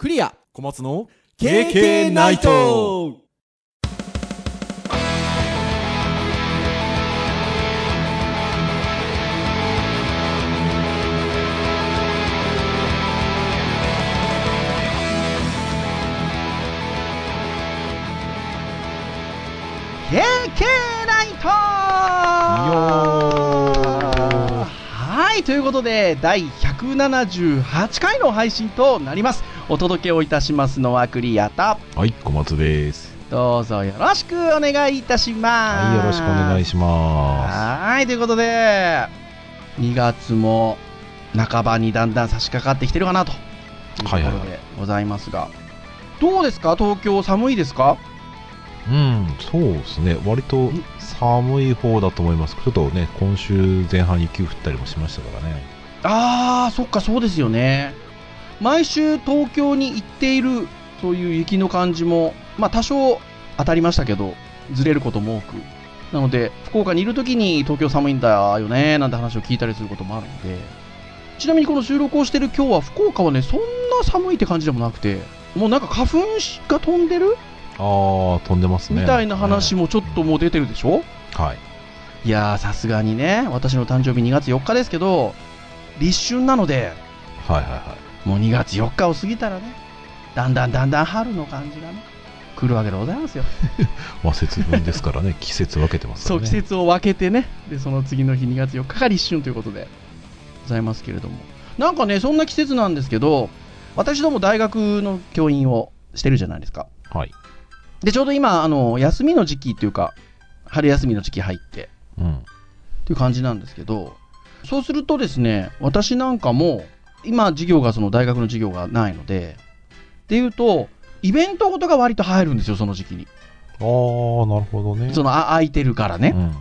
クリア。小松の KK ナイト。ケーケーナイト。はい、ということで、第178回の配信となります。お届けをいたしますのはクリアと、はい小松です。どうぞよろしくお願いいたします。はいよろしくお願いしまはい、ということで、2月も半ばにだんだん差し掛かってきてるかなと。いうとこはい。はいはいろでございますが、どうですか？東京寒いですか？すうんそうですね。割と寒い方だと思います。ちょっとね今週前半雪降ったりもしましたからね。あー、そっか、そうですよね。毎週東京に行っている、そういう雪の感じも、まあ多少当たりましたけど、ずれることも多く。なので、福岡にいるときに東京寒いんだよね、なんて話を聞いたりすることもあるので、ちなみにこの収録をしてる今日は福岡はね、そんな寒いって感じでもなくて、もうなんか花粉が飛んでる？あー飛んでますね。みたいな話も、もちょっともう出てるでしょ？はい。いやー、さすがにね、私の誕生日2月4日ですけど、立春なので、はいはいはいもう2月4日を過ぎたらね、だんだんだんだん春の感じがね、来るわけでございますよ。まあ節分ですからね季節分けてますかそう、季節を分けてね、で、その次の日2月4日が立春ということでございますけれども。なんかね、そんな季節なんですけど、私ども大学の教員をしてるじゃないですか。はいで、ちょうど今、あの、休みの時期っていうか、春休みの時期入って、うんっていう感じなんですけど、そうするとですね、私なんかも、今、授業が、その大学の授業がないので、っていうと、イベントごとが割と入るんですよ、その時期に。ああなるほどねその、あ空いてるからね。うん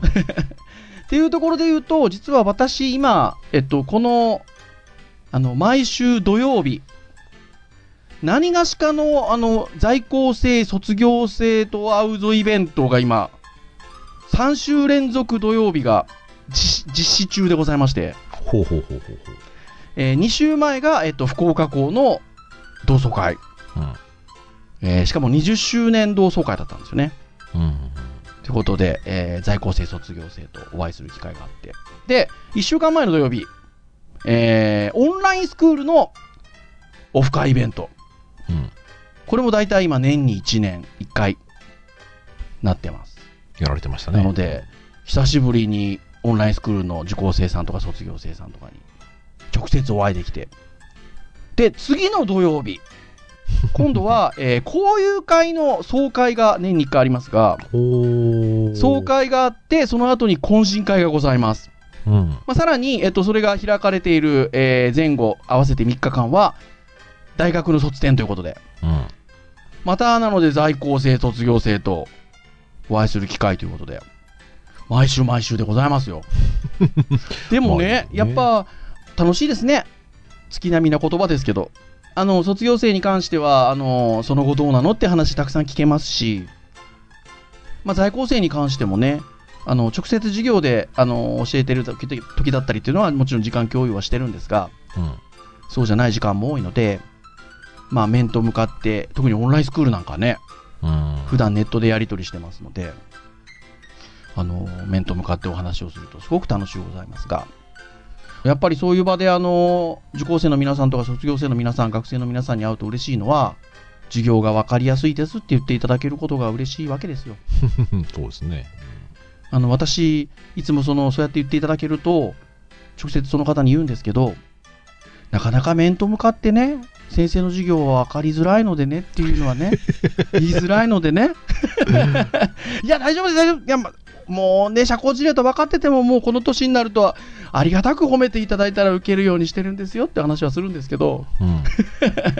っていうところで言うと、実は私、今、えっと、この、あの、毎週土曜日、何がしかの、あの、在校生、卒業生と会うぞイベントが今、3週連続土曜日が実実施中でございまして、ほうほうほうほうえー2週前が、えっと、福岡校の同窓会、ほうえーしかも20周年同窓会だったんですよね。うんうんということで、えー在校生、卒業生とお会いする機会があって。で、1週間前の土曜日、えーオンラインスクールのオフ会イベント。うんこれも大体今年に1年1回なってます。やられてましたねなので、久しぶりにオンラインスクールの受講生さんとか卒業生さんとかに直接お会いできて。で、次の土曜日、今度は、えー交友会の総会が年に1回ありますが、総会があって、その後に懇親会がございます。うん。まあ、さらに、えっと、それが開かれている、えー前後合わせて3日間は、大学の卒展ということで、うん。またなので在校生、卒業生とお会いする機会ということで、毎週毎週でございますよ。でもね、まあね。やっぱ楽しいですね。月並みな言葉ですけど、あの卒業生に関してはあの、その後どうなのって話たくさん聞けますし、まあ、在校生に関してもね、あの直接授業であの教えてる時時だったりっていうのはもちろん時間共有はしてるんですが、うん。そうじゃない時間も多いので、まあ、面と向かって、特にオンラインスクールなんかね、うん。普段ネットでやり取りしてますので、あの、面と向かってお話をするとすごく楽しいございますが、やっぱりそういう場で、あの、受講生の皆さんとか卒業生の皆さん、学生の皆さんに会うと嬉しいのは、授業が分かりやすいですって言っていただけることが嬉しいわけですよ。そうですねあの、私、いつもその、そうやって言っていただけると、直接その方に言うんですけど、なかなか面と向かってね、先生の授業は分かりづらいのでねっていうのはね、言いづらいのでね。いや、大丈夫です、大丈夫。いや、まもうね、社交辞令と分かってても、もうこの年になると、ありがたく褒めていただいたら受けるようにしてるんですよって話はするんですけど、うん。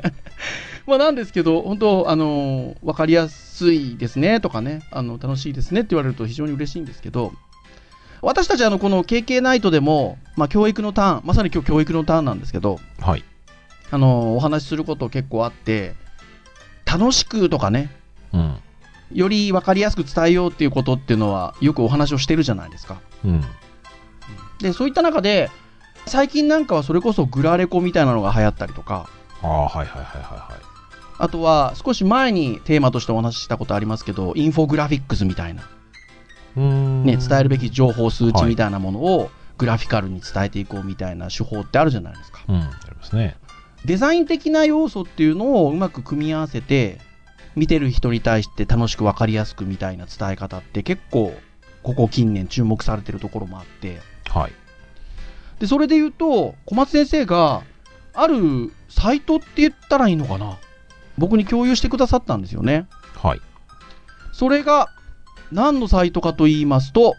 まあなんですけど、本当、あの、分かりやすいですねとかね、あの、楽しいですねって言われると非常に嬉しいんですけど、私たち、あの、この KK ナイトでも、まあ教育のターン、まさに今日教育のターンなんですけど、はい。あの、お話しすること結構あって、楽しくとかね、うんより分かりやすく伝えようっていうことっていうのは、よくお話をしてるじゃないですか。うん。で、そういった中で、最近なんかはそれこそグラレコみたいなのが流行ったりとか、ああはいはいはいはいはい。あとは少し前にテーマとしてお話ししたことありますけどインフォグラフィックスみたいな、ね、伝えるべき情報数値みたいなものをグラフィカルに伝えていこうみたいな手法ってあるじゃないですか。うん、ありますね。デザイン的な要素っていうのをうまく組み合わせて見てる人に対して楽しく分かりやすくみたいな伝え方って結構ここ近年注目されてるところもあってはい。でそれで言うと小松先生があるサイトって言ったらいいのかな？僕に共有してくださったんですよねはい。それが何のサイトかと言いますと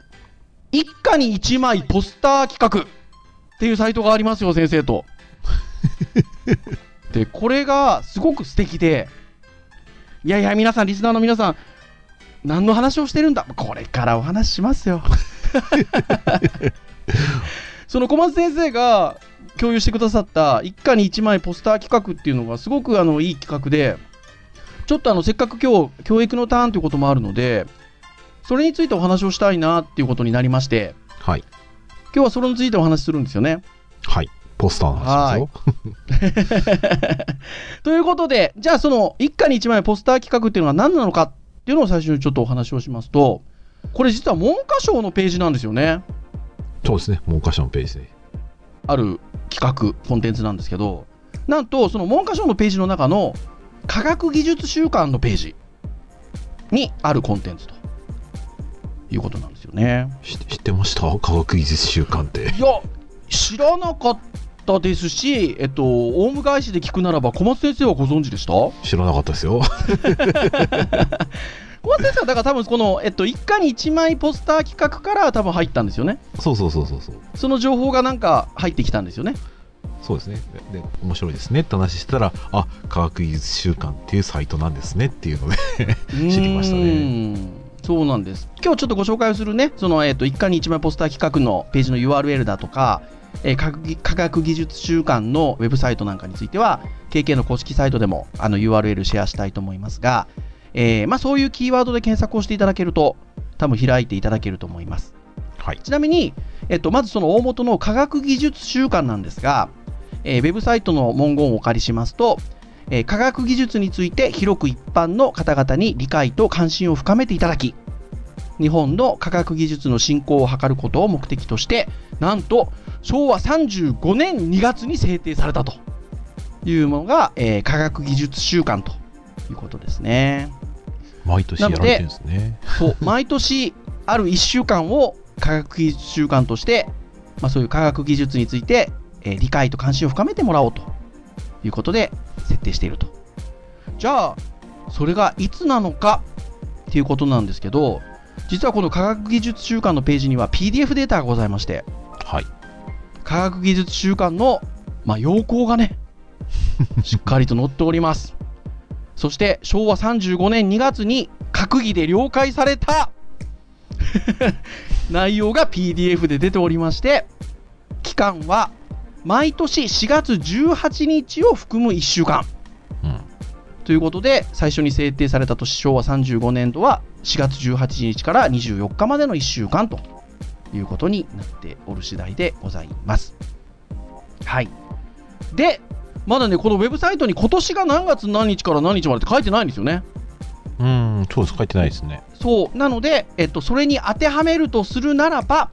一家に一枚ポスター企画っていうサイトがありますよ先生とでこれがすごく素敵でいやいや皆さんリスナーの皆さん何の話をしてるんだ？これからお話ししますよ その小松先生が共有してくださった一家に一枚ポスター企画っていうのがすごくあのいい企画でちょっとあのせっかく今日教育のターンということもあるのでそれについてお話をしたいなっていうことになりましてはい。今日はそれについてお話しするんですよね。はい。ポスターの話ですよ。ということでじゃあその一家に一枚ポスター企画っていうのは何なのかっていうのを最初にちょっとお話をしますとこれ実は文科省のページなんですよねそうですね。文科省のページで。ある企画コンテンツなんですけどなんとその文科省のページの中の科学技術週間のページにあるコンテンツということなんですよね。し知ってました？科学技術週間って。いや知らなかったですし、えっと、オウム返しで聞くならば小松先生はご存知でした？小知らなかったですよ。松先生はだから多分この、えっと、一家に一枚ポスター企画から多分入ったんですよね。そうそうそうそうそう。その情報がなんか入ってきたんですよね。そうですね。で、で面白いですね。って話してたら、あ科学技術週間っていうサイトなんですね。っていうので、知りましたね。そうなんです。今日ちょっとご紹介をするね。その、えっと、一家に一枚ポスター企画のページの URL だとか、えー科学技術週間のウェブサイトなんかについては KK の公式サイトでもあの URL シェアしたいと思いますが、えーまあ、そういうキーワードで検索をしていただけると多分開いていただけると思いますはい。ちなみに、えっと、まずその大元の科学技術週間なんですが、えーウェブサイトの文言をお借りしますと、えー科学技術について広く一般の方々に理解と関心を深めていただき、日本の科学技術の振興を図ることを目的として、なんと昭和35年2月に制定されたというものが、えー科学技術週間ということですね。毎年やられてるんですね。そう 毎年ある1週間を科学技術週間として、まあ、そういう科学技術について、えー理解と関心を深めてもらおうということで設定しているとじゃあそれがいつなのかっていうことなんですけど実はこの科学技術週間のページには PDF データがございましてはい。科学技術週間の、まあ、要項がね しっかりと載っております。そして昭和35年2月に閣議で了解された 内容が PDF で出ておりまして期間は毎年4月18日を含む1週間。うん。ということで最初に制定された年昭和35年度は4月18日から24日までの1週間ということになっておる次第でございます。はい。で、まだね、このウェブサイトに今年が何月何日から何日までって書いてないんですよね。うーん、そうです。書いてないですね。そう。なので、えっと、それに当てはめるとするならば、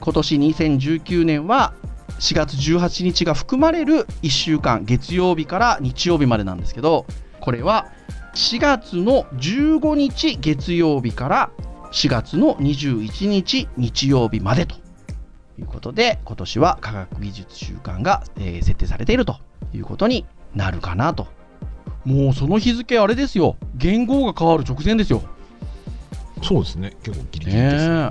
今年2019年は4月18日が含まれる1週間、月曜日から日曜日までなんですけど、これは4月の15日月曜日から4月の21日日曜日までということで、今年は科学技術週間が、えー設定されているということになるかなと。もうその日付あれですよ。元号が変わる直前ですよ。そうですね。結構ギリギリです、ね。ね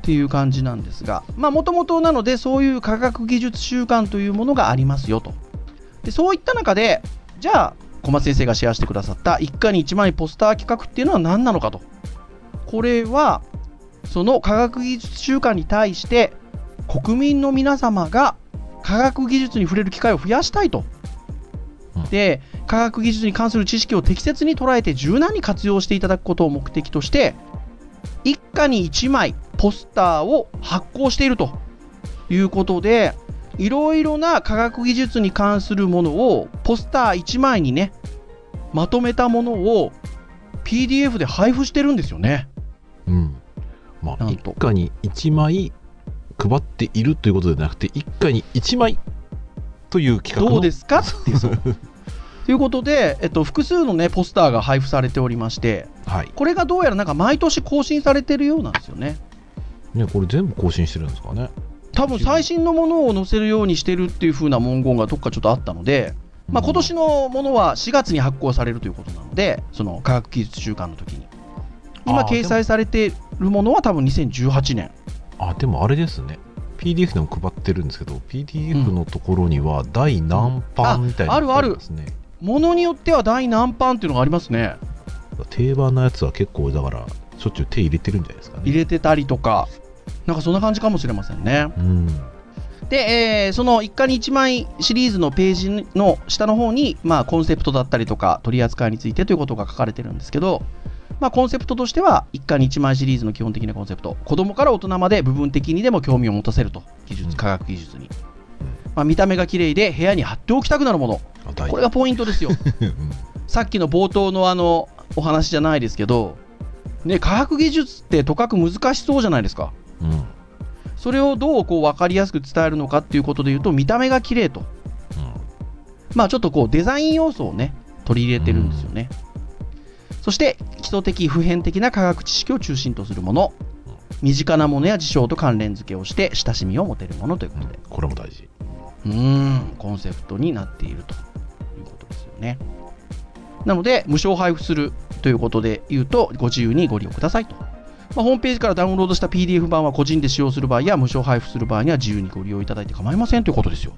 っていう感じなんですがまあもともとなのでそういう科学技術週間というものがありますよとでそういった中でじゃあ小松先生がシェアしてくださった一家に一枚ポスター企画っていうのは何なのかとこれはその科学技術週間に対して国民の皆様が科学技術に触れる機会を増やしたいとうんで科学技術に関する知識を適切に捉えて柔軟に活用していただくことを目的として一家に1枚ポスターを発行しているということでいろいろな科学技術に関するものをポスター1枚にねまとめたものを PDF で配布してるんですよね。うん。まあ、一家に1枚配っているということではなくて、一家に1枚という企画のどうですか？っていうということで、えっと、複数のねポスターが配布されておりましてはい。これがどうやらなんか毎年更新されてるようなんですよねね、これ全部更新してるんですかね。多分最新のものを載せるようにしてるっていう風な文言がどっかちょっとあったので、まあ、今年のものは4月に発行されるということなのでその科学技術週間の時に今掲載されているものは多分2018年あ、でもあれですね。PDF でも配ってるんですけど、PDF のところには第何版みたいなのがああるある。ものによっては第何版っていうのがありますね定番のやつは結構だからしょっちゅう手入れてるんじゃないですかね。入れてたりとかなんかそんな感じかもしれませんねうん。で、えーその一家に一枚シリーズのページの下の方に、まあ、コンセプトだったりとか取り扱いについてということが書かれてるんですけど、まあ、コンセプトとしては一家に一枚シリーズの基本的なコンセプト。子供から大人まで部分的にでも興味を持たせると。技術うん。科学技術に、まあ、見た目が綺麗で部屋に貼っておきたくなるもの。これがポイントですよ。う んさっきの冒頭のあのお話じゃないですけど、ね、科学技術ってとかく難しそうじゃないですか。うん。それをどうこう分かりやすく伝えるのかっていうことで言うと見た目が綺麗と。まあちょっとこうデザイン要素をね取り入れてるんですよね、そして基礎的普遍的な科学知識を中心とするもの身近なものや事象と関連付けをして親しみを持てるものということで。これも大事。うーんコンセプトになっているということですよね。なので無償配布するということで言うとご自由にご利用くださいと、まあ、ホームページからダウンロードした PDF 版は個人で使用する場合や無償配布する場合には自由にご利用いただいて構いませんということですよ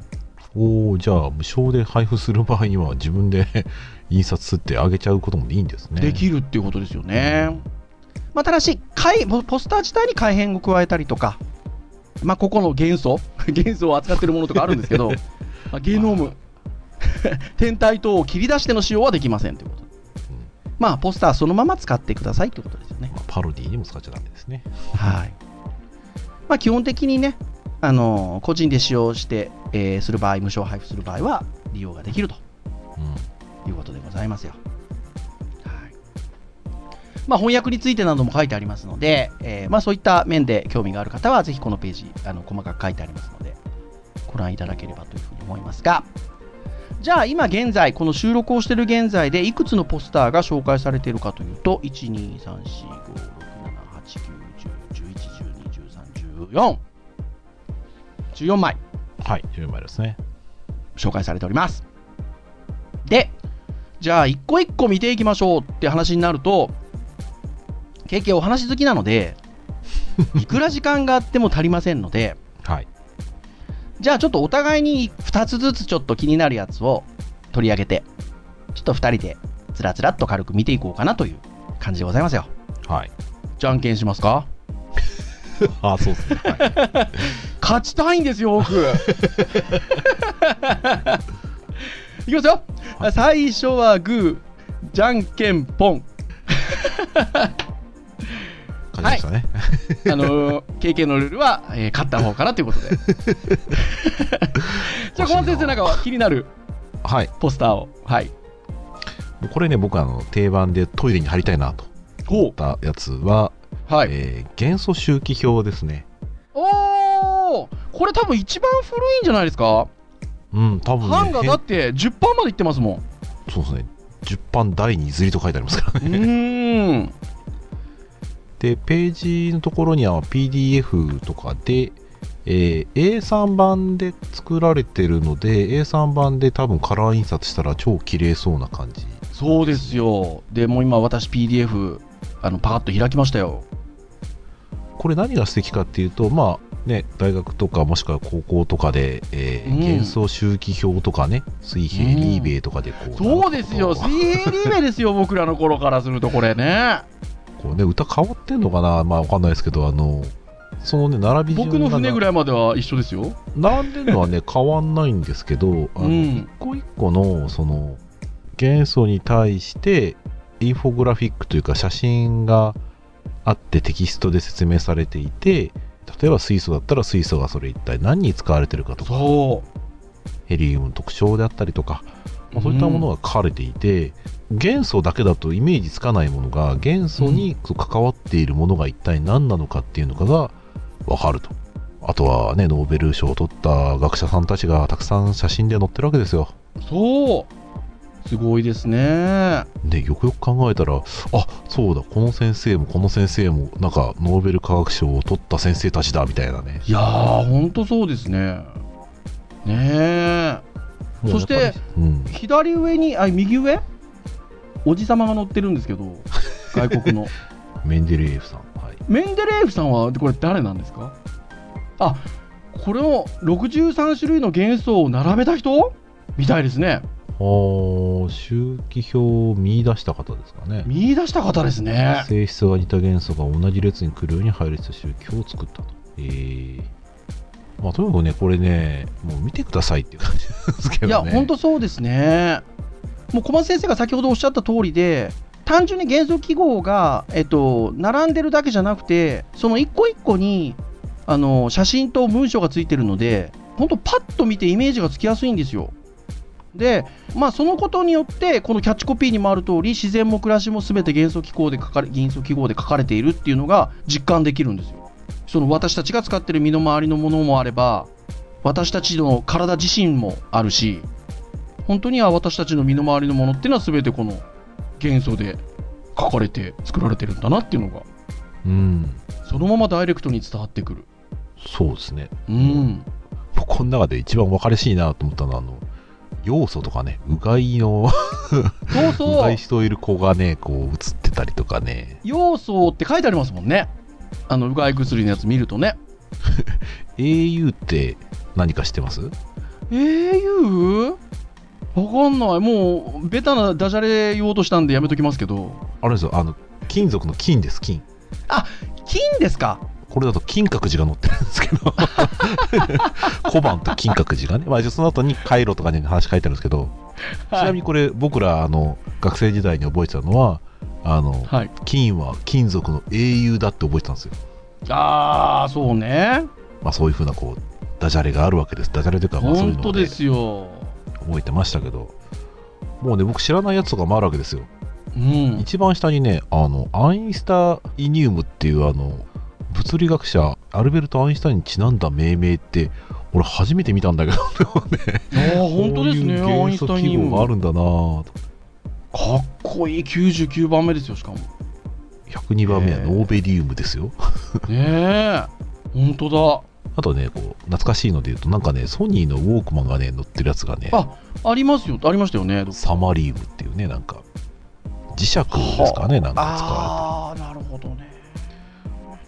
おおじゃあ無償で配布する場合には自分で 印刷すってあげちゃうこともいいんですね。できるっていうことですよね。まあ、ただし、改ポポスター自体に改変を加えたりとか、まあ、ここの元素、元素を扱ってるものとかあるんですけど、まあ、ゲノム、天体等を切り出しての使用はできませんということ。まあ、ポスターそのまま使ってくださいということですよね。まあ、パロディにも使っちゃダメですね。はい。まあ、基本的にね、あの個人で使用して、えーする場合、無償配布する場合は利用ができるとうん。いうことでございますよ。はいまあ、翻訳についてなども書いてありますので、えーまあ、そういった面で興味がある方は、ぜひこのページ、あの細かく書いてありますので、ご覧いただければというふうに思いますが、じゃあ今現在、この収録をしている現在で、いくつのポスターが紹介されているかというと、1、2、3、4、5、6、7、8、9、10、11、12、13、14、14枚。はい、10枚ですね。紹介されております。で、じゃあ一個一個見ていきましょうって話になると、経験お話好きなので、いくら時間があっても足りませんので、はい。じゃあちょっとお互いに2つずつちょっと気になるやつを取り上げて、ちょっと2人でつらつらっと軽く見ていこうかなという感じでございますよ。はい。じゃんけんしますか？あ、そうですね。はい、勝ちたいんですよ、僕。いきますよ、はい最初はグー、じゃんけんぽん。勝ちましたね。あのー、経験のルールは、えー勝った方からということで。じゃあ、小松先生、なんか気になるはい。ポスターを。はい。これね、僕あの定番でトイレに貼りたいなと思ほったやつは、う。はい。えー元素周期表ですね。おーこれ多分一番古いんじゃないですか？うん、多分ね。版がだって10版までいってますもん。そうですね。10版第2釣りと書いてありますからうね。ーん。で、ページのところには PDF とかで、えー A3 版で作られてるので、A3 版で多分カラー印刷したら超綺麗そうな感じ。そうですよ。でもう今私 PDF、あの、パカッと開きましたよ。これ何が素敵かっていうと、まあね、大学とかもしくは高校とかで、えーうん元素周期表とかね、水平うんリーベイとかでこう、そうですよ。水平リーベですよ、僕らの頃からするとこれね。こうね、歌変わってんのかな？まあわかんないですけど、あの、そのね、並び順僕の船ぐい。らいまでは一緒ですよ。並んでるのはね、変わんないんですけど、あの、うん一個一個の、その、元素に対して、インフォグラフィックというか写真があってテキストで説明されていて、例えば水素だったら水素がそれ一体何に使われてるかとか、そヘリウムの特徴であったりとか、まあ、そういったものが書かれていて、元素だけだとイメージつかないものが元素に関わっているものが一体何なのかっていうのかが分かると。あとはねノーベル賞を取った学者さんたちがたくさん写真で載ってるわけですよ。そうすごいですね。でよくよく考えたらあそうだこの先生もこの先生もなんかノーベル化学賞を取った先生たちだみたいなね。いやーほんとそうですね。ねえそしてもうん、左上にあ右上？おじさまが乗ってるんですけど 外国の。メンデレーエフさん。はい。メンデレーエフさんはこれ誰なんですか？あこれを63種類の元素を並べた人？みたいですねあー周期表を見出した方ですかね。見出した方ですね。性質が似た元素が同じ列に来るように配列した周期表を作ったと。えーまあとにかくねこれねもう見てくださいっていう感じですけどいねや本当そうですね。もう小松先生が先ほどおっしゃった通りで単純に元素記号が、えっと、並んでるだけじゃなくてその一個一個にあの写真と文章がついてるので本当パッと見てイメージがつきやすいんですよでまあそのことによってこのキャッチコピーにもある通り自然も暮らしも全て元素記号で書かれ元素記号で書かれているっていうのが実感できるんですよ。その私たちが使ってる身の回りのものもあれば私たちの体自身もあるし本当には私たちの身の回りのものっていうのは全てこの元素で書かれて作られてるんだなっていうのがうん。そのままダイレクトに伝わってくる。そうですね。うん。この中で一番分かりやすいなと思ったのはあの要素とかねうがいのそううそうがいしといる子がねこう映ってたりとかね。要素って書いてありますもんね。あのうがい薬のやつ見るとね。au って何か知ってます？au? わかんない。もうベタなダジャレ言おうとしたんでやめときますけど。あれですよ。あの金属の金です金。金ですか？これだと金閣寺が載ってるんですけど。小判と金閣寺がね、まあ、その後に回路とかに話書いてあるんですけど、ちなみにこれ僕らあの学生時代に覚えてたのはあの、はい。金は金属の英雄だって覚えてたんですよ、ああそうね。まあ、そういうふうなこうダジャレがあるわけです。ダジャレというかまあそういうのを、ねで、すよ。覚えてましたけど。もうね僕知らないやつとかもあるわけですよ。うん。一番下にねあのアインスタイニウムっていうあの物理学者アルベルト・アインシュタインにちなんだ命名って俺初めて見たんだけどね。ああ本当ですね元アインシュタイン。素記号があるんだな。かっこいい99番目ですよしかも。ね102番目はノーベリウムですよ。え。本当だ。あとねこう懐かしいので言うとなんかねソニーのウォークマンがね乗ってるやつがねあありますよ。ありましたよね。サマリウムっていうねなんか磁石ですかねなんか使わああなるほどね。れて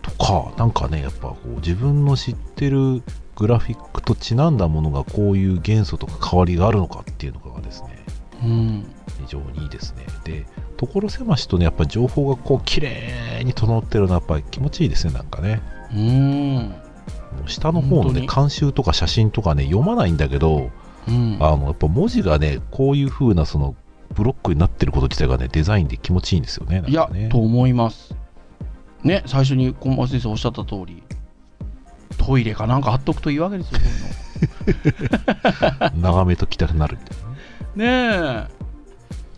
とかなんかねやっぱこう自分の知ってるグラフィックとちなんだものがこういう元素とか変わりがあるのかっていうのがですねうん。非常にいいですね。で所狭しとねやっぱり情報がこう綺麗に整ってるのはやっぱり気持ちいいですねなんかね。うん。もう下の方のね監修とか写真とかね読まないんだけどうん。あのやっぱ文字がねこういう風なそのブロックになってること自体がねデザインで気持ちいいんですよねなんいやと思いますね最初に小松先生おっしゃった通りトイレかなんか貼っとくといいわけですよ こ眺めときたくなるういうのねえ。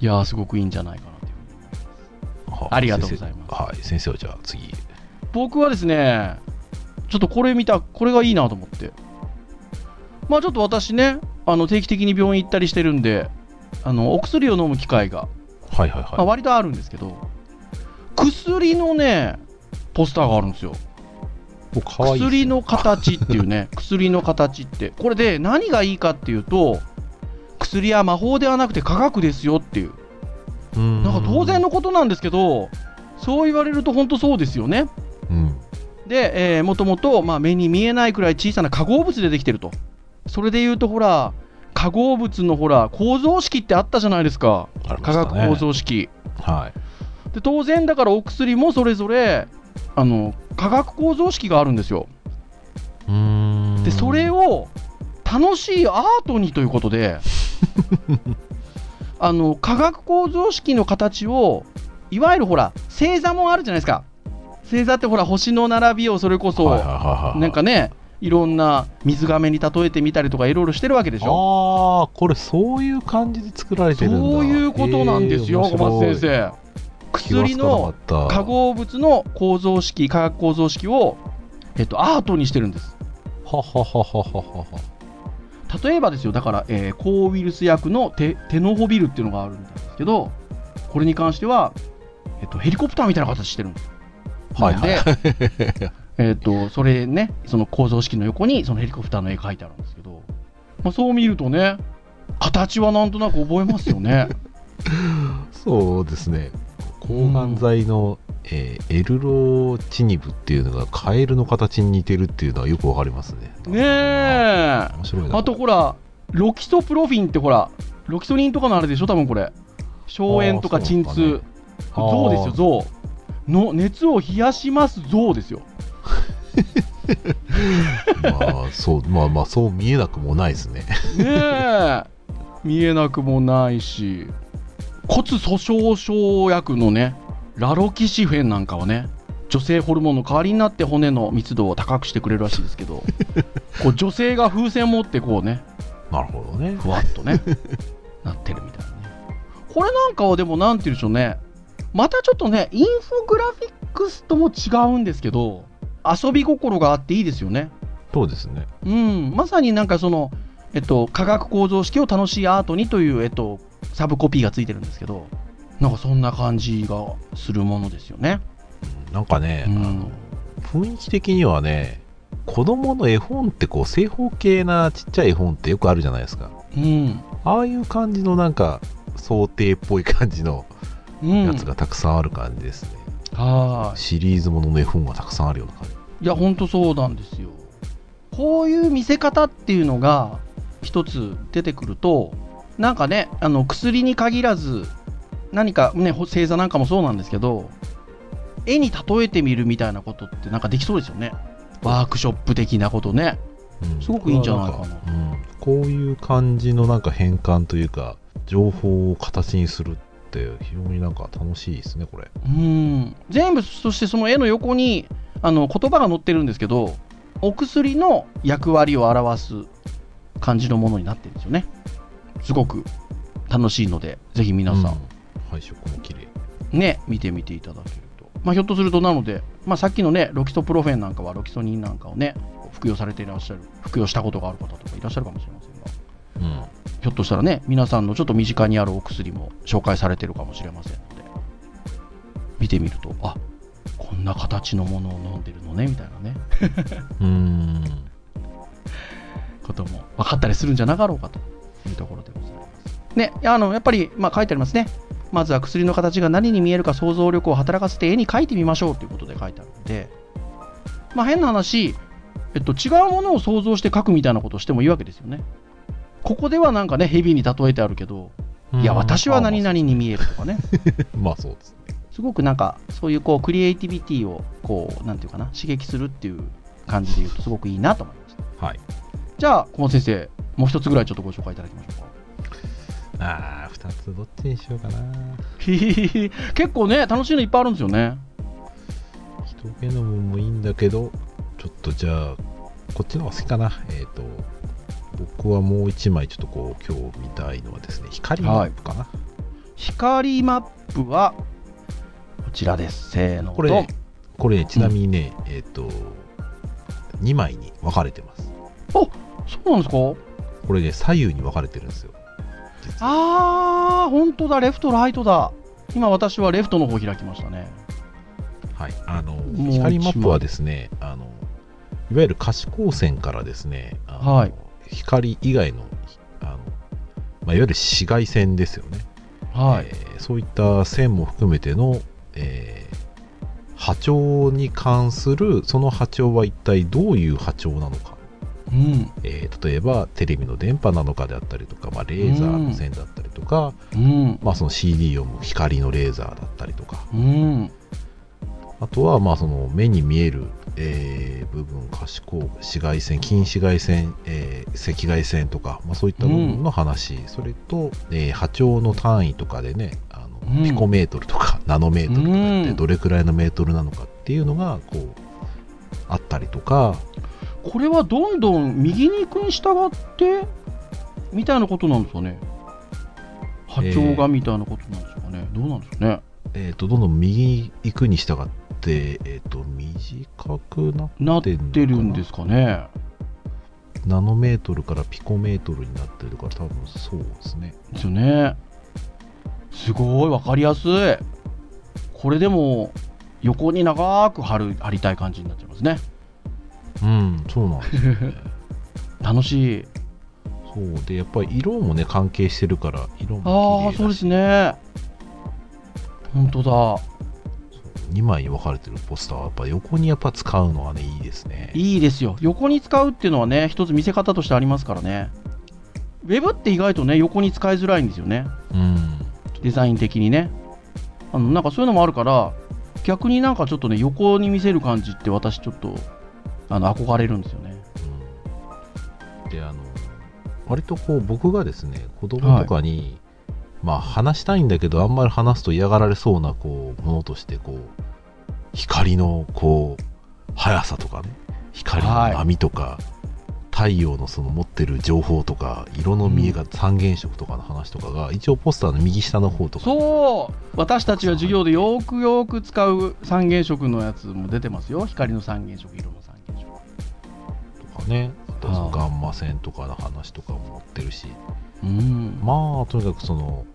いやーすごくいいんじゃないかなという。はありがとうございます。先生はい先生はじゃあ次。僕はですねちょっとこれ見たこれがいいなと思って。まあちょっと私ねあの定期的に病院行ったりしてるんであのお薬を飲む機会が、はいはいまあ、は割とあるんですけど薬のねポスターがあるんですよ。薬の形っていうね 薬の形って。これで何がいいかっていうと薬は魔法ではなくて科学ですよっていう。うーん。なんか当然のことなんですけどそう言われると本当そうですよね。うん。で、えー、もともと、まあ、目に見えないくらい小さな化合物でできてると。それで言うとほら化合物のほら構造式ってあったじゃないですか。ね。学構造式。はい。で当然だからお薬もそれぞれあの化学構造式があるんですよ。でそれを楽しいアートにということで あの化学構造式の形をいわゆるほら星座もあるじゃないですか。星座ってほら星の並びをそれこそ、なんかねいろんな水亀に例えてみたりとかいろいろしてるわけでしょ。ああこれそういう感じで作られてるんだ。そういうことなんですよ、えー小松先面生薬の化合物の構造式化学構造式を、えっと、アートにしてるんです。ははははははは。例えばですよだから、えー抗ウイルス薬のテテノホビルっていうのがあるんですけどこれに関しては、えっと、ヘリコプターみたいな形してるんです。はいはい。で えっとそれねその構造式の横にそのヘリコプターの絵描いてあるんですけど、まあ、そう見るとね形はなんとなく覚えますよね。そうですね抗がん剤の、えーエルロチニブっていうのがカエルの形に似てるっていうのはよくわかりますね。ねえ。面白いな。あとほらロキソプロフィンってほらロキソニンとかのあれでしょ？多分これ。消炎とか鎮痛、あーそう象ですよ象の熱を冷やします象ですよ。まあそうまあまあそう見えなくもないですね。ねえ。見えなくもないし骨粗鬆症薬のねラロキシフェンなんかはね女性ホルモンの代わりになって骨の密度を高くしてくれるらしいですけど こう女性が風船持ってこうねなるほどね。ふわっとねなってるみたいなね。これなんかはでもなんて言うんでしょうねまたちょっとねインフォグラフィックスとも違うんですけど遊び心があっていいですよね。そうですね。うん。まさになんかそのえっと化学構造式を楽しいアートにというえっとサブコピーがついてるんですけどなんかそんな感じがするものですよね。うんなんかね、うん。あの雰囲気的にはね子供の絵本ってこう正方形なちっちゃい絵本ってよくあるじゃないですか。うん。ああいう感じのなんか想定っぽい感じのうん。やつがたくさんある感じですね、はシリーズものの絵本がたくさんあるような感じ。いいやほんとそうなんですよ。こういう見せ方っていうのが一つ出てくるとなんかねあの薬に限らず何かねほ星座なんかもそうなんですけど絵に例えてみるみたいなことってなんかできそうですよね。ワークショップ的なことね。うん。すごくいいんじゃないかな。うん、こういう感じのなんか変換というか情報を形にするって非常になんか楽しいですねこれ。うん。全部そしてその絵の横にあの言葉が載ってるんですけどお薬の役割を表す感じのものになってるんですよねすごく楽しいのでぜひ皆さん、うん。配色も綺麗。ね、見てみていただけると。まあ、ひょっとすると、なので、まあ、さっきのね、ロキソプロフェンなんかは、ロキソニンなんかをね、服用されていらっしゃる、服用したことがある方とかいらっしゃるかもしれませんが、うん。ひょっとしたらね、皆さんのちょっと身近にあるお薬も紹介されてるかもしれませんので、見てみると、あこんな形のものを飲んでるのね、みたいなね、うーん。ことも分かったりするんじゃなかろうかというところでございます。ね、あのやっぱり、まあ、書いてありますね。まずは薬の形が何に見えるか想像力を働かせて絵に描いてみましょうということで書いてあるので、まあ、変な話、えっと、違うものを想像して描くみたいなことをしてもいいわけですよね。ここではなんかね、蛇に例えてあるけど、いや、私は何々に見えるとかね、まあそうですねすごくなんか、そういうこうクリエイティビティをこう、なんていうかな、刺激するっていう感じで言うと、すごくいいなと思いました。はいじゃあ、小本先生、もう一つぐらいちょっとご紹介いただきましょうか。ああ2つどっちにしようかな 結構ね、楽しいのいっぱいあるんですよね。人ゲノムもいいんだけどちょっとじゃあこっちの方が好きかなえっ、と僕はもう一枚ちょっとこう今日見たいのはですね光マップかな、光マップは、こちらです。せーの。これこれちなみにね、えっ、と2枚に分かれてますそうなんですか？これね左右に分かれてるんですよあー、本当だ、レフト、ライトだ。今、私はレフトの方開きましたね。はいあの光マップはですねあのいわゆる可視光線からですねあの、はい光以外のあの、まあ、いわゆる紫外線ですよねはい。えーそういった線も含めての、えー波長に関するその波長は一体どういう波長なのか、うん。えー例えばテレビの電波なのかであったりとか、まあ、レーザーの線だったりとか、うん。まあ、その CD を読む光のレーザーだったりとかうん。あとはまあその目に見える、えー部分可視光紫外線近紫外線、えー赤外線とか、まあ、そういった部分の話、それと、えー波長の単位とかでねあの、うんピコメートルとか ナノメートルとかってうんどれくらいのメートルなのかっていうのがこうあったりとかこれはどんどん右に行くに従ってみたいなことなんですかね。波長がみたいなことなんですかね、どうなんですかね。えっ、とどんどん右に行くに従ってえっ、と短くなな？ってるんですかね。ナノメートルからピコメートルになってるから多分そうですね。ですよね。すごい分かりやすい。これでも横に長く貼る貼りたい感じになっちゃいますねうんそうなん。ですよね楽しい。そうでやっぱり色もね関係してるから色あも綺麗だし。あそうですね。本当だ。2枚に分かれてるポスターはやっぱ横にやっぱ使うのはねいいですね。いいですよ。横に使うっていうのはね一つ見せ方としてありますからね。ウェブって意外とね横に使いづらいんですよね。うんデザイン的にね。あのなんかそういうのもあるから逆になんかちょっとね横に見せる感じって私ちょっとあの憧れるんですよね。うんであの割とこう僕がですね子供とかに、まあ話したいんだけどあんまり話すと嫌がられそうなこうものとしてこう光のこう速さとかね光の波とか、太陽のその持ってる情報とか色の見え方、三原色とかの話とかが一応ポスターの右下の方とか。そう。私たちが授業でよくよく使う三原色のやつも出てますよ。光の三原色色ね。あとガンマ線とかの話とかも載ってるし。うん。まあとにかくその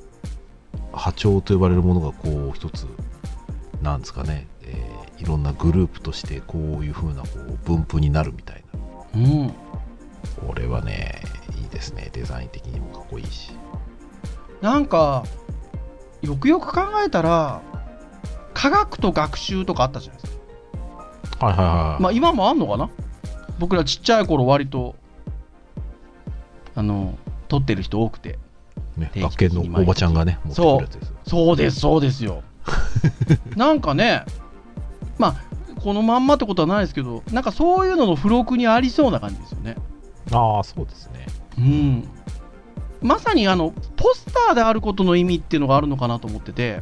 波長と呼ばれるものがこう一つなんですかね、えーいろんなグループとしてこういう風なこう分布になるみたいな。うん。これはねいいですね。デザイン的にもかっこいいし。なんかよくよく考えたら科学と学習とかあったじゃないですか。はいはいはい、まあ今もあんのかな？僕らちっちゃい頃割とあの撮ってる人多くてね、学研のおばちゃんがね持ってくるやつですそう。ですそうですよ。なんかねまあこのまんまってことはないですけどなんかそういうのの付録にありそうな感じですよね。ああそうですね。うん。まさにあのポスターであることの意味っていうのがあるのかなと思ってて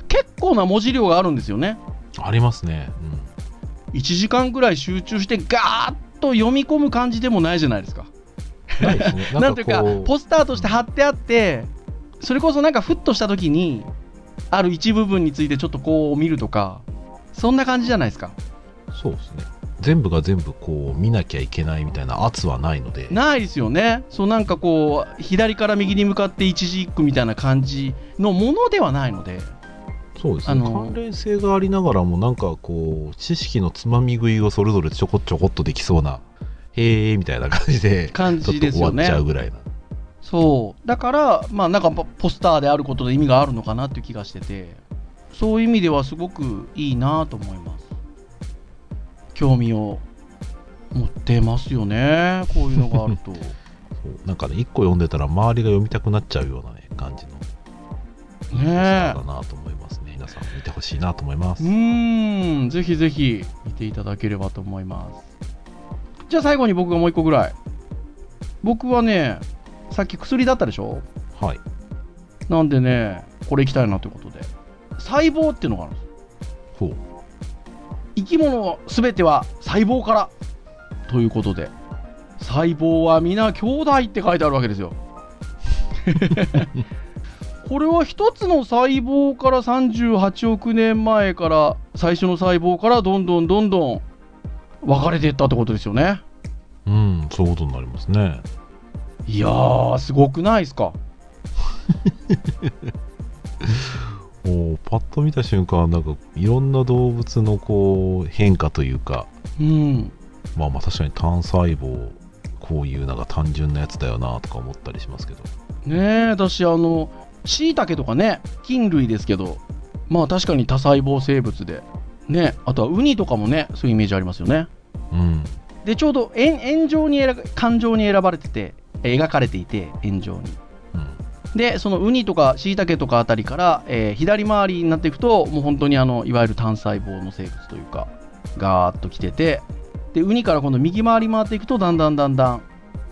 う結構な文字量があるんですよね。んありますね、1時間ぐらい集中してガーッと読み込む感じでもないじゃないですか。うん、なすね。なんていうかポスターとして貼ってあってそれこそなんかふっとした時にある一部分についてちょっとこう見るとかそんな感じじゃないですか。そうですね。全部が全部こう見なきゃいけないみたいな圧はないので。ないですよね。そうなんかこう左から右に向かって一字一句みたいな感じのものではないのでそうですね、関連性がありながらもなんかこう知識のつまみ食いをそれぞれちょこちょこっとできそうなへえみたいな感じで感ちょっと終わっじですよねちゃうぐらいな、そう。だからまあなんかポポスターであることで意味があるのかなっていう気がしてて。そういう意味ではすごくいいなと思います。興味を持ってますよね。こういうのがあると。そう。なんかね一個読んでたら周りが読みたくなっちゃうようなね感じのねだなと思いますね皆さん見てほしいなと思います、えうーん。ぜひぜひ見ていただければと思います。じゃあ最後に僕がもう一個ぐらい。僕はねさっき薬だったでしょ？はい。なんでねこれいきたいなということで。細胞っていうのがあるんです。ほう。生き物すべては細胞から。ということで。細胞は皆兄弟って書いてあるわけですよ これは一つの細胞から38億年前から最初の細胞からどんどんどんどん分かれていったってことですよね。うんそういうことになりますね。いやーすごくないですか？おパッと見た瞬間なんかいろんな動物のこう変化というかうん。まあまあ確かに単細胞こういうなんか単純なやつだよなとか思ったりしますけど。ねえ私あのしいたけとかね菌類ですけどまあ確かに多細胞生物でねあとはウニとかもねそういうイメージありますよね。うん。でちょうど円円状に感情に選ばれててえ描かれていて円状に。うん。でそのウニとかシイタケとかあたりから、えー左回りになっていくともう本当にあのいわゆる単細胞の生物というかガーッと来ててでウニから今度右回り回っていくとだんだんだんだん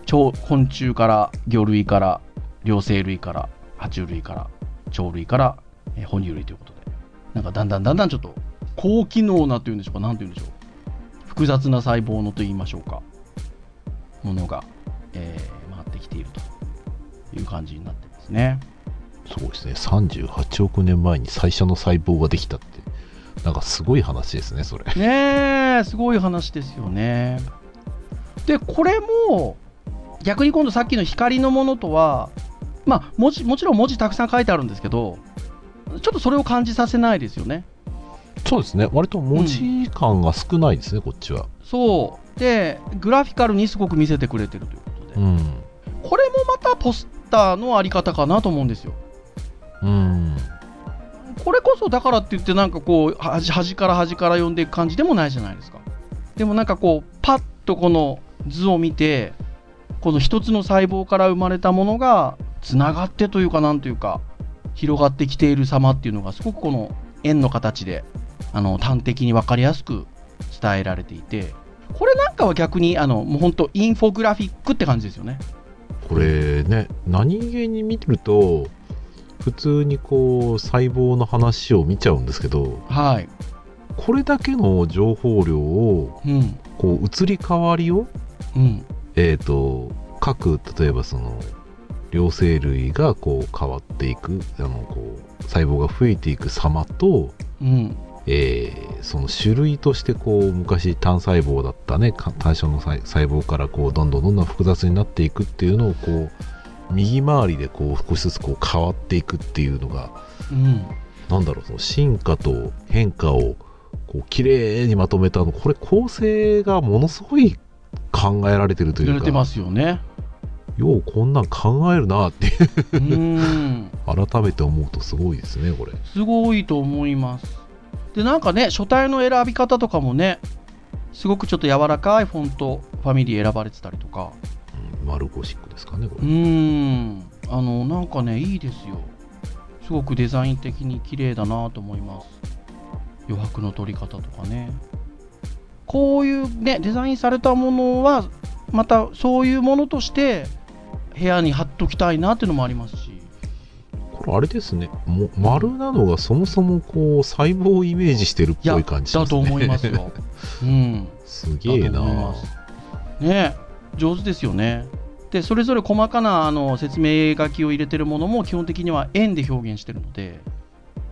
超昆虫から魚類から両生類から爬虫類から鳥類から、えー哺乳類ということで。なんかだんだんだんだんちょっと高機能なというんでしょうか。なんていうんでしょう。複雑な細胞のといいましょうか。ものが、えー回ってきているという感じになってますね。そうですね。38億年前に最初の細胞ができたって。なんかすごい話ですねそれ。ねえすごい話ですよね。でこれも逆に今度さっきの光のものとはまあ文字もちろん文字たくさん書いてあるんですけどちょっとそれを感じさせないですよね。そうですね。割と文字感が少ないですね、こっちは。そう。でグラフィカルにすごく見せてくれてるということで、うん。これもまたポスターのあり方かなと思うんですよ。うん。これこそだからって言ってなんかこう端端から端から読んでいく感じでもないじゃないですか。でもなんかこうパッとこの図を見てこの一つの細胞から生まれたものがつながってというかなんというか広がってきている様っていうのがすごくこの円の形であの端的に分かりやすく伝えられていてこれなんかは逆にあのもう本当インフォグラフィックって感じですよね。これね何気に見てると普通にこう細胞の話を見ちゃうんですけどはい。これだけの情報量をうん。こう移り変わりをうん。えっ、と各例えばその両生類がこう変わっていくあのこう細胞が増えていく様と、うん。えーその種類としてこう昔単細胞だったねか単初の細細胞からこうどんどんどんどん複雑になっていくっていうのをこう右回りでこう少しずつこう変わっていくっていうのがうん。なんだろうその進化と変化をこう綺麗にまとめたのこれ構成がものすごい考えられてるというかれてますよねようこんなん考えるなってうん 改めて思うとすごいですねこれすごいと思います。で、なんかね、書体の選び方とかもね、すごくちょっと柔らかいフォント、ファミリー選ばれてたりとか、うんマルゴシックですかねこうれ、ーん、あの、なんかね、いいですよ。すごくデザイン的に綺麗だなと思います。余白の取り方とかね。こういうね、デザインされたものは、またそういうものとして、部屋に貼っときたいなっていうのもありますし。これあれですねも丸なのがそもそもこう細胞をイメージしてるっぽい感じねだと思いますよ。うん。すげえなね上手ですよね。でそれぞれ細かなあの説明書きを入れてるものも基本的には円で表現してるので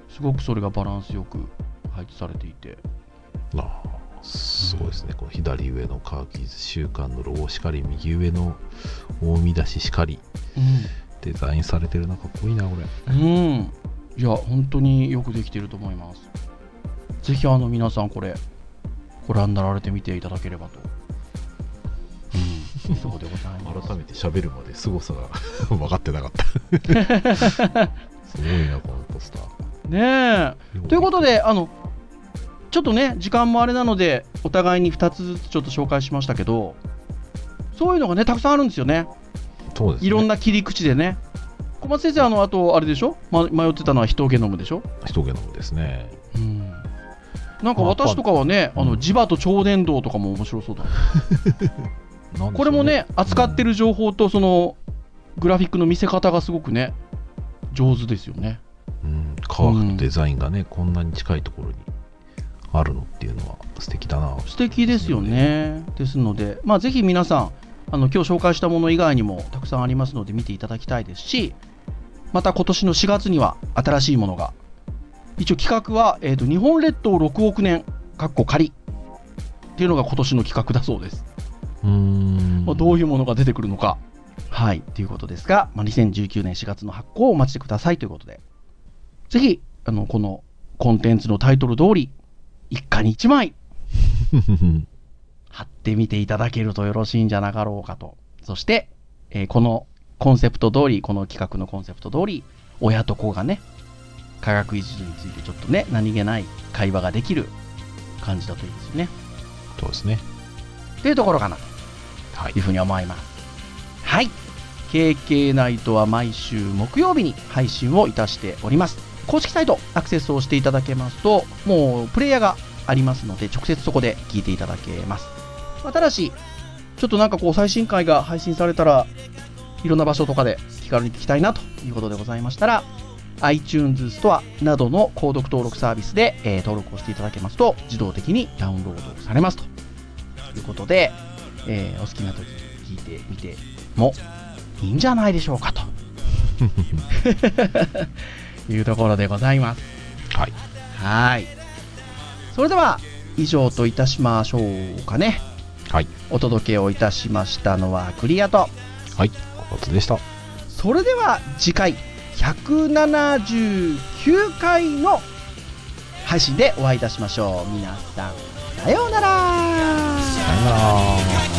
すごくそれがバランスよく配置されていてああすごいですね。この左上のカーキーズ週刊のロゴしかり右上の大見出ししかりデザインされてるなかっこいいなこれ。うん、うん、いや本当によくできてると思います。ぜひあの皆さんこれご覧になられてみていただければと。うん。いうでございます。改めて喋るまで凄さが 分かってなかった。すごいなこのポスター。ねえ。ということであのちょっとね時間もあれなのでお互いに2つずつちょっと紹介しましたけどそういうのがねたくさんあるんですよね。そうですね。いろんな切り口でね。小松先生あのあとあれでしょ、ま、迷ってたのは人ゲノムでしょ、人ゲノムですね。うん、なんかまあ私とかはね、うんあの磁場と超電導とかも面白そうだな。なんでしょうこれもね扱ってる情報とそのグラフィックの見せ方がすごくね上手ですよね。うん、科学のデザインがね、こんなに近いところにあるのっていうのは素敵だな素敵ですよね。ですので、まあ、ぜひ皆さんあの今日紹介したもの以外にもたくさんありますので見ていただきたいですしまた今年の4月には新しいものが一応企画は、えーと日本列島6億年かっこ仮っていうのが今年の企画だそうです。うーんまあ、どういうものが出てくるのか。はい、ということですが、まあ、2019年4月の発行をお待ちくださいということで、ぜひ、あの、このコンテンツのタイトル通り、一家に一枚 貼ってみていただけるとよろしいんじゃなかろうかと。そして、えーこのコンセプト通り、この企画のコンセプト通り、親と子がね、科学技術についてちょっとね、何気ない会話ができる感じだといいですよね。そうですねというところかなはいというふうに思います。はい。KK ナイトは毎週木曜日に配信をいたしております。公式サイトアクセスをしていただけますと、もうプレイヤーがありますので、直接そこで聞いていただけます。まあただし、ちょっとなんかこう最新回が配信されたら、いろんな場所とかで気軽に聞きたいなということでございましたら、iTunes ストアなどの購読登録サービスで、えー登録をしていただけますと、自動的にダウンロードされますということで、えーお好きな時聞いてみてもいいんじゃないでしょうかと いうところでございます。はい。はい。それでは以上といたしましょうかね。はい。お届けをいたしましたのはクリアと。はい。小松でした。それでは次回179回の配信でお会いいたしましょう。皆さん、さようなら。さよなら。